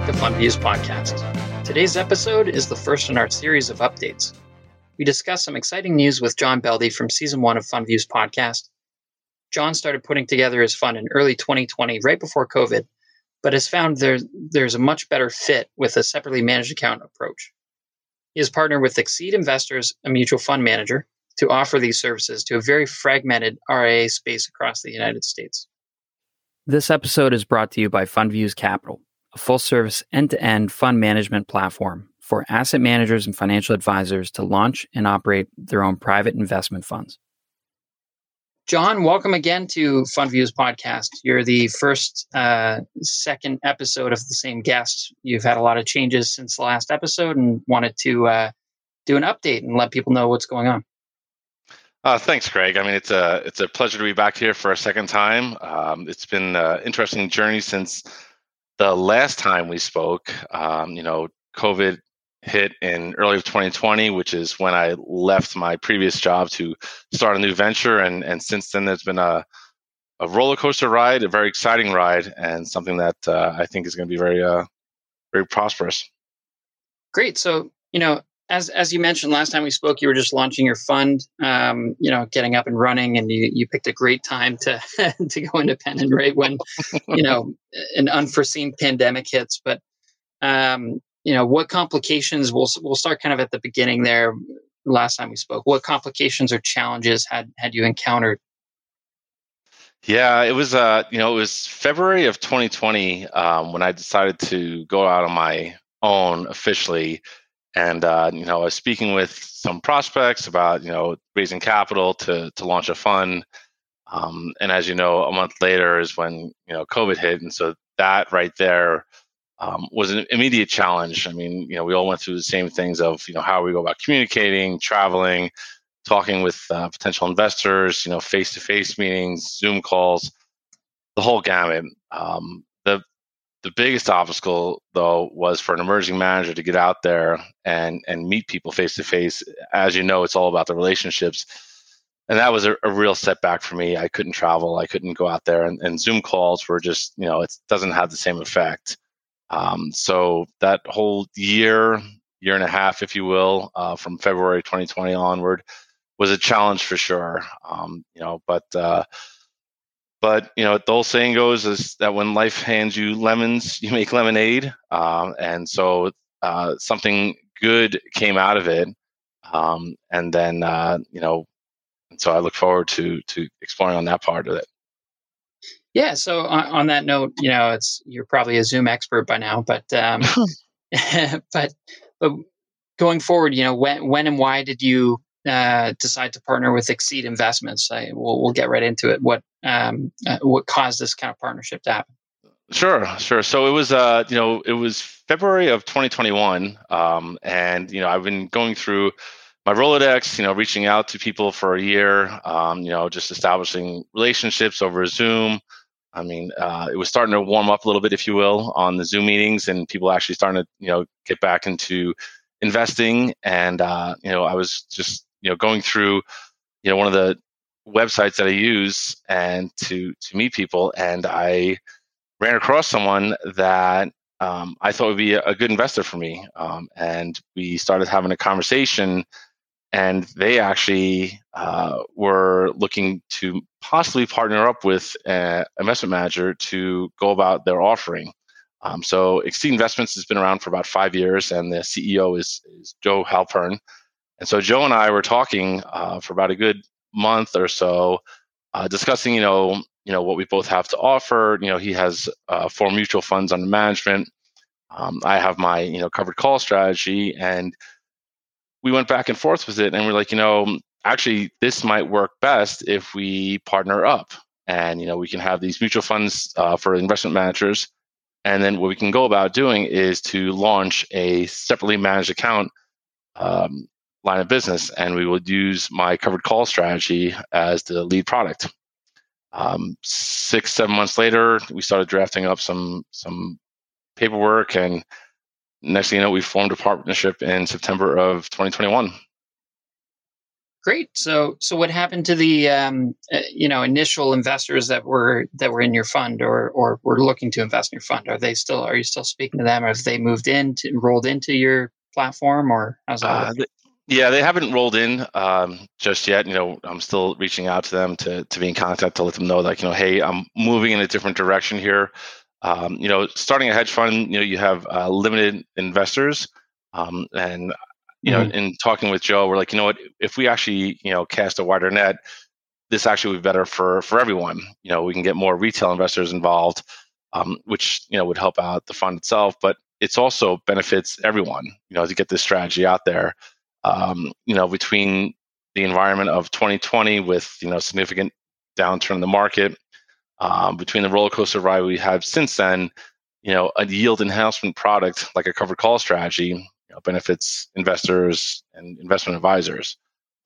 back to Fund Views Podcast. Today's episode is the first in our series of updates. We discuss some exciting news with John Beldy from season one of Fund Views Podcast. John started putting together his fund in early 2020, right before COVID, but has found there, there's a much better fit with a separately managed account approach. He has partnered with Exceed Investors, a mutual fund manager, to offer these services to a very fragmented RIA space across the United States. This episode is brought to you by FundViews Capital, a full service end to end fund management platform for asset managers and financial advisors to launch and operate their own private investment funds. John, welcome again to FundViews podcast. You're the first, uh, second episode of the same guest. You've had a lot of changes since the last episode and wanted to uh, do an update and let people know what's going on. Uh, thanks, Greg. I mean, it's a it's a pleasure to be back here for a second time. Um, it's been an interesting journey since the last time we spoke. Um, you know, COVID hit in early of 2020, which is when I left my previous job to start a new venture, and and since then there's been a a roller coaster ride, a very exciting ride, and something that uh, I think is going to be very uh, very prosperous. Great. So you know, as as you mentioned last time we spoke, you were just launching your fund, um, you know, getting up and running, and you you picked a great time to to go independent, right when you know an unforeseen pandemic hits. But um, you know, what complications? We'll we'll start kind of at the beginning there. Last time we spoke, what complications or challenges had had you encountered? Yeah, it was uh, you know, it was February of 2020 um, when I decided to go out on my own officially and uh, you know, I was speaking with some prospects about you know raising capital to to launch a fund. Um, and as you know, a month later is when you know COVID hit, and so that right there um, was an immediate challenge. I mean, you know, we all went through the same things of you know how we go about communicating, traveling, talking with uh, potential investors, you know, face to face meetings, Zoom calls, the whole gamut. Um, the the biggest obstacle, though, was for an emerging manager to get out there and and meet people face to face. As you know, it's all about the relationships, and that was a, a, real setback for me. I couldn't travel, I couldn't go out there, and, and Zoom calls were just, you know, it doesn't have the same effect. Um, so that whole year, year and a half, if you will, uh, from February 2020 onward, was a challenge for sure. Um, you know, but uh, but you know, the old saying goes is that when life hands you lemons, you make lemonade. Um, and so uh, something good came out of it. Um, and then uh, you know, and so I look forward to to exploring on that part of it. Yeah. So on, on that note, you know, it's you're probably a Zoom expert by now, but um, but but going forward, you know, when when and why did you uh, decide to partner with Exceed Investments? I, we'll, we'll get right into it. What um, uh, what caused this kind of partnership to happen? Sure, sure. So it was, uh, you know, it was February of 2021, um, and you know, I've been going through my Rolodex, you know, reaching out to people for a year, um, you know, just establishing relationships over Zoom. I mean, uh, it was starting to warm up a little bit, if you will, on the Zoom meetings, and people actually starting to, you know, get back into investing. And uh, you know, I was just you know going through you know one of the websites that I use and to to meet people, and I ran across someone that um, I thought would be a, good investor for me, um, and we started having a conversation. And they actually uh, were looking to possibly partner up with an investment manager to go about their offering. Um, so Exceed Investments has been around for about five years, and the CEO is, is Joe Halpern. And so Joe and I were talking uh, for about a good month or so, uh, discussing, you know, you know what we both have to offer. You know, he has uh, four mutual funds under management. Um, I have my, you know, covered call strategy, and we went back and forth with it, and we're like, you know, actually, this might work best if we partner up, and you know, we can have these mutual funds uh, for investment managers, and then what we can go about doing is to launch a separately managed account um, line of business, and we will use my covered call strategy as the lead product. Um, six, seven months later, we started drafting up some some paperwork, and next thing you know, we formed a partnership in September of 2021. Great. So, so what happened to the um, uh, you know initial investors that were that were in your fund or or were looking to invest in your fund? Are they still? Are you still speaking to them? Or have they moved in to rolled into your platform, or how's that? Uh, yeah, they haven't rolled in um, just yet. You know, I'm still reaching out to them to to be in contact to let them know, like, you know, hey, I'm moving in a different direction here. Um, you know, starting a hedge fund, you know, you have uh, limited investors, um, and you know, mm-hmm. in talking with Joe, we're like, you know what, if we actually, you know, cast a wider net, this actually would be better for for everyone. You know, we can get more retail investors involved, um, which you know would help out the fund itself, but it's also benefits everyone. You know, to get this strategy out there. Um, you know, between the environment of 2020 with you know significant downturn in the market, um, between the roller coaster ride we have since then, you know, a yield enhancement product like a covered call strategy you know, benefits investors and investment advisors.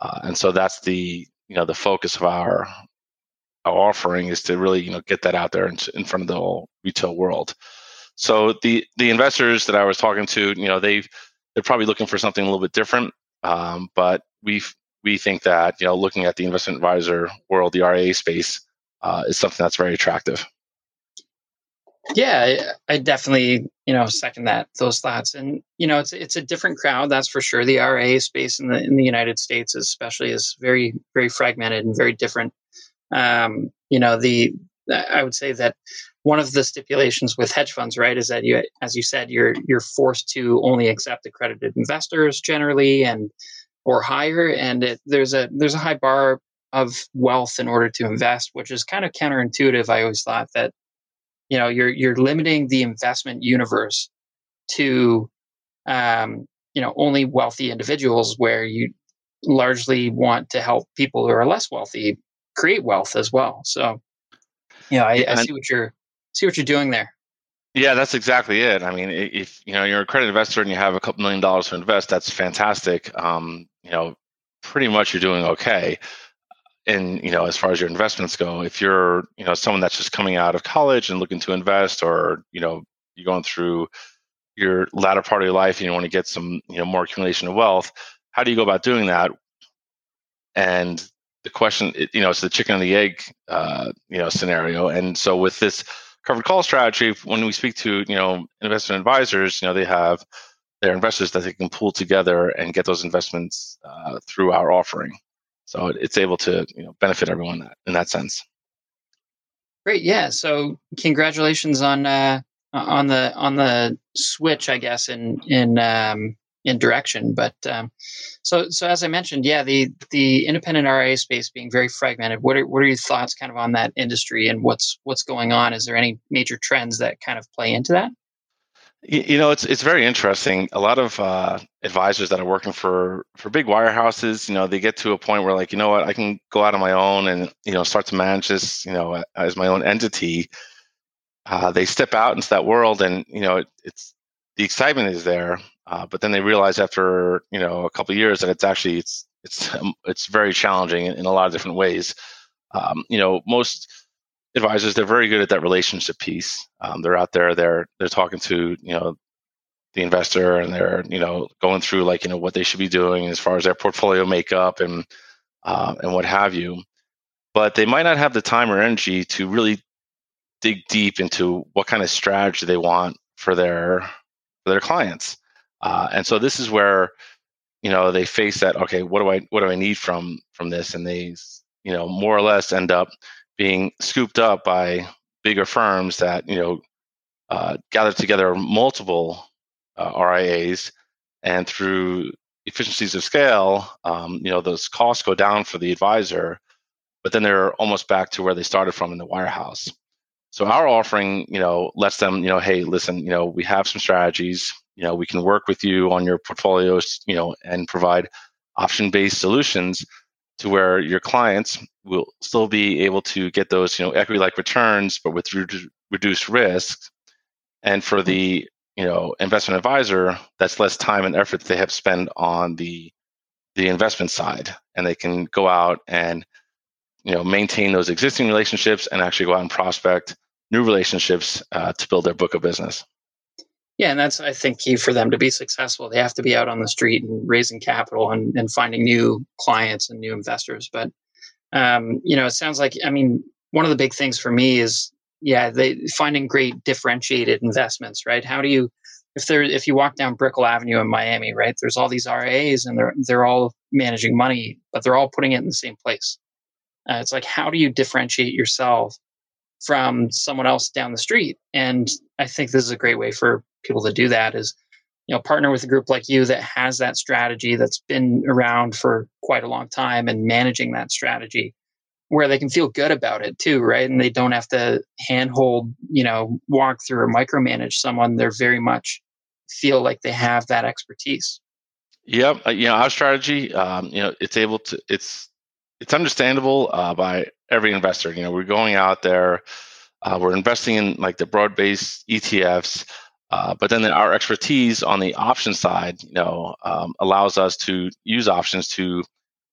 Uh, and so that's the you know the focus of our our offering is to really you know get that out there in, in front of the whole retail world. So the the investors that I was talking to, you know, they they're probably looking for something a little bit different. Um, but we we think that you know looking at the investment advisor world, the RIA space, uh, is something that's very attractive. Yeah, I, definitely you know second that those thoughts, and you know it's it's a different crowd that's for sure. The RIA space in the in the United States, especially, is very very fragmented and very different. Um, you know the I would say that one of the stipulations with hedge funds, right, is that you, as you said, you're you're forced to only accept accredited investors generally, and or higher, and it, there's a there's a high bar of wealth in order to invest, which is kind of counterintuitive. I always thought that you know you're you're limiting the investment universe to um, you know only wealthy individuals where you largely want to help people who are less wealthy create wealth as well so you know i, I see what you're see what you're doing there. Yeah that's exactly it. I mean if you know you're accredited investor and you have a couple million dollars to invest that's fantastic. Um, you know pretty much you're doing okay. And you know as far as your investments go if you're you know someone that's just coming out of college and looking to invest or you know you're going through your latter part of your life and you want to get some you know more accumulation of wealth how do you go about doing that? And the question you know it's the chicken and the egg uh, you know scenario. And so with this covered call strategy when we speak to you know investment advisors you know they have their investors that they can pull together and get those investments uh, through our offering so it's able to you know benefit everyone in that sense. Great, yeah. So congratulations on uh, on the on the switch, I guess, in in um, in direction. But um, so so as I mentioned, yeah, the the independent RIA space being very fragmented. What are what are your thoughts kind of on that industry and what's what's going on? Is there any major trends that kind of play into that? You know, it's it's very interesting. A lot of uh, advisors that are working for for big wirehouses, you know, they get to a point where like, you know what, I can go out on my own and you know start to manage this, you know, as my own entity. Uh, they step out into that world, and you know, it, it's the excitement is there, uh, but then they realize after you know a couple years that it's actually it's it's um, it's very challenging in, in a lot of different ways. Um, you know, most advisors they're very good at that relationship piece um, they're out there they're they're talking to you know the investor and they're you know going through like you know what they should be doing as far as their portfolio makeup and uh, and what have you but they might not have the time or energy to really dig deep into what kind of strategy they want for their their clients uh, and so this is where you know they face that okay what do i what do i need from from this and they you know more or less end up being scooped up by bigger firms that you know uh, gather together multiple uh, RIAs, and through efficiencies of scale, um, you know those costs go down for the advisor, but then they're almost back to where they started from in the wirehouse. So our offering, you know, lets them, you know, hey, listen, you know, we have some strategies. You know, we can work with you on your portfolios, you know, and provide option-based solutions to where your clients will still be able to get those you know equity like returns but with re- reduced risk and for the you know investment advisor that's less time and effort they have to spend on the the investment side and they can go out and you know maintain those existing relationships and actually go out and prospect new relationships uh, to build their book of business Yeah, and that's I think key for them to be successful. They have to be out on the street and raising capital and, and finding new clients and new investors. But um, you know, it sounds like I mean, one of the big things for me is yeah, they finding great differentiated investments, right? How do you if there if you walk down Brickell Avenue in Miami, right, there's all these RAs and they're they're all managing money, but they're all putting it in the same place. Uh, it's like how do you differentiate yourself from someone else down the street? And I think this is a great way for people to do that is you know partner with a group like you that has that strategy that's been around for quite a long time and managing that strategy where they can feel good about it too right? And they don't have to handhold you know walk through or micromanage someone. They're very much feel like they have that expertise. Yep uh, you know our strategy um, you know it's able to it's it's understandable uh, by every investor you know we're going out there uh, we're investing in like the broad-based etfs uh, but then our expertise on the option side, you know, um, allows us to use options to,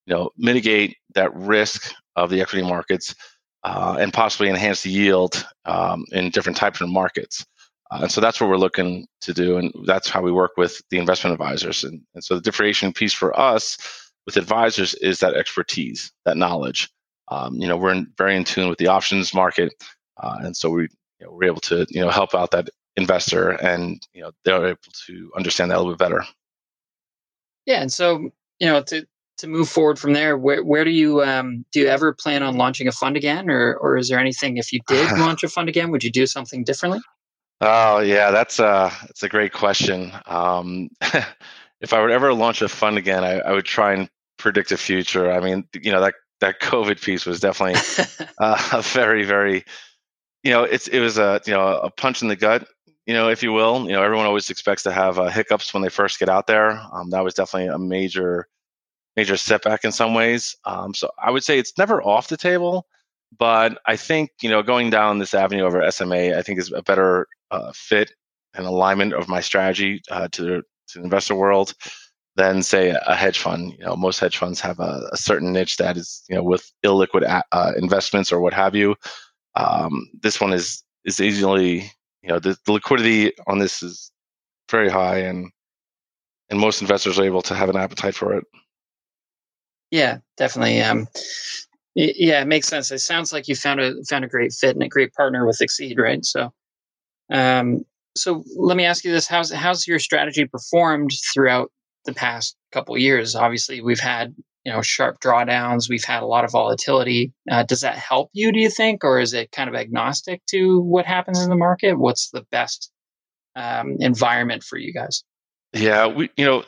you know, mitigate that risk of the equity markets uh, and possibly enhance the yield um, in different types of markets. Uh, and so that's what we're looking to do, and that's how we work with the investment advisors. And, and so the differentiation piece for us with advisors is that expertise, that knowledge. Um, you know, we're in, very in tune with the options market, uh, and so we you know, we're able to you know help out that investor and you know they're able to understand that a little bit better. Yeah and so you know to to move forward from there where, where do you um, do you ever plan on launching a fund again or or is there anything if you did launch a fund again would you do something differently? Oh yeah that's a that's a great question. Um, if i would ever launch a fund again I, I would try and predict the future i mean you know that that covid piece was definitely uh, a very very you know it's it was a you know a punch in the gut you know, if you will. You know, everyone always expects to have uh, hiccups when they first get out there. Um, that was definitely a major, major setback in some ways. Um, so I would say it's never off the table, but I think you know going down this avenue over SMA, I think is a better uh, fit and alignment of my strategy uh, to the to the investor world than say a hedge fund. You know, most hedge funds have a, a certain niche that is you know with illiquid a- uh, investments or what have you. Um, this one is is easily you know the, the liquidity on this is very high and and most investors are able to have an appetite for it yeah definitely um yeah it makes sense it sounds like you found a found a great fit and a great partner with exceed right so um so let me ask you this how's how's your strategy performed throughout the past couple years obviously we've had you know sharp drawdowns we've had a lot of volatility. Uh, does that help you do you think or is it kind of agnostic to what happens in the market? What's the best um, environment for you guys? Yeah we you know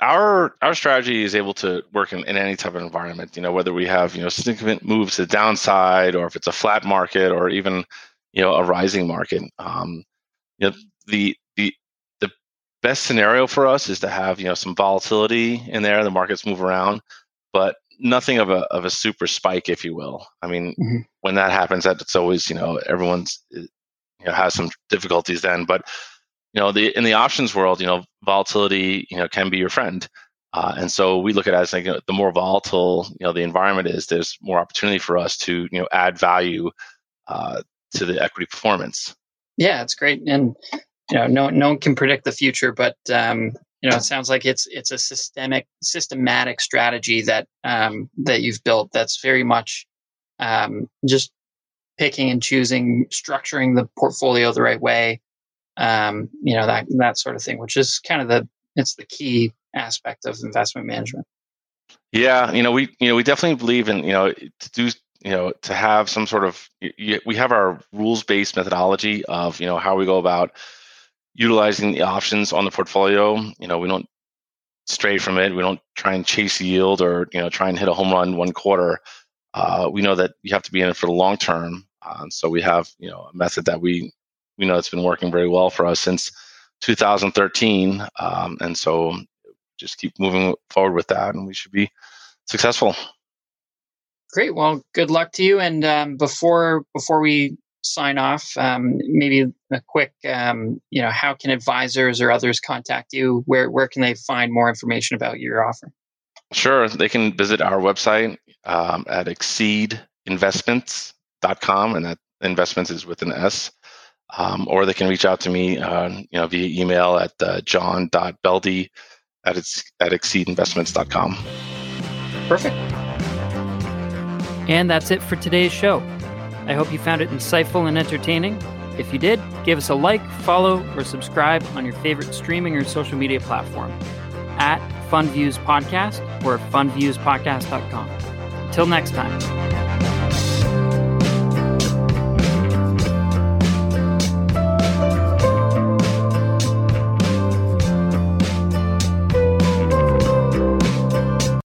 our our strategy is able to work in, in any type of environment you know whether we have you know significant moves to the downside or if it's a flat market or even you know a rising market. Um, you know the best scenario for us is to have you know some volatility in there the markets move around but nothing of a of a super spike, if you will. I mean, mm-hmm. when that happens, that's always you know everyone's you know has some difficulties then. But you know, the in the options world, you know, volatility you know can be your friend. Uh, and so we look at it as like you know, the more volatile you know the environment is, there's more opportunity for us to you know add value uh, to the equity performance. Yeah, it's great, and you know, no no one can predict the future, but um, you know, it sounds like it's it's a systemic, systematic strategy that um, that you've built. That's very much um, just picking and choosing, structuring the portfolio the right way. Um, you know that that sort of thing, which is kind of the it's the key aspect of investment management. Yeah, you know, we you know we definitely believe in you know to do you know to have some sort of we have our rules based methodology of you know how we go about utilizing the options on the portfolio. You know, we don't stray from it. We don't try and chase yield or you know try and hit a home run one quarter. Uh, we know that you have to be in it for the long term. Uh, so we have you know a method that we we know it's been working very well for us since 2013, um, and so just keep moving forward with that, and we should be successful. Great. Well, good luck to you. And um, before before we sign off, um, maybe a quick, um, you know, how can advisors or others contact you? Where where can they find more information about your offer? Sure, they can visit our website um, at exceedinvestments.com, and that investments is with an S. um, or they can reach out to me, uh, you know, via email at uh, john.beldy at, at exceedinvestments.com. Perfect. And that's it for today's show. I hope you found it insightful and entertaining. If you did, give us a like, follow, or subscribe on your favorite streaming or social media platform at Fund Views Podcast or fundviewspodcast.com. Until next time.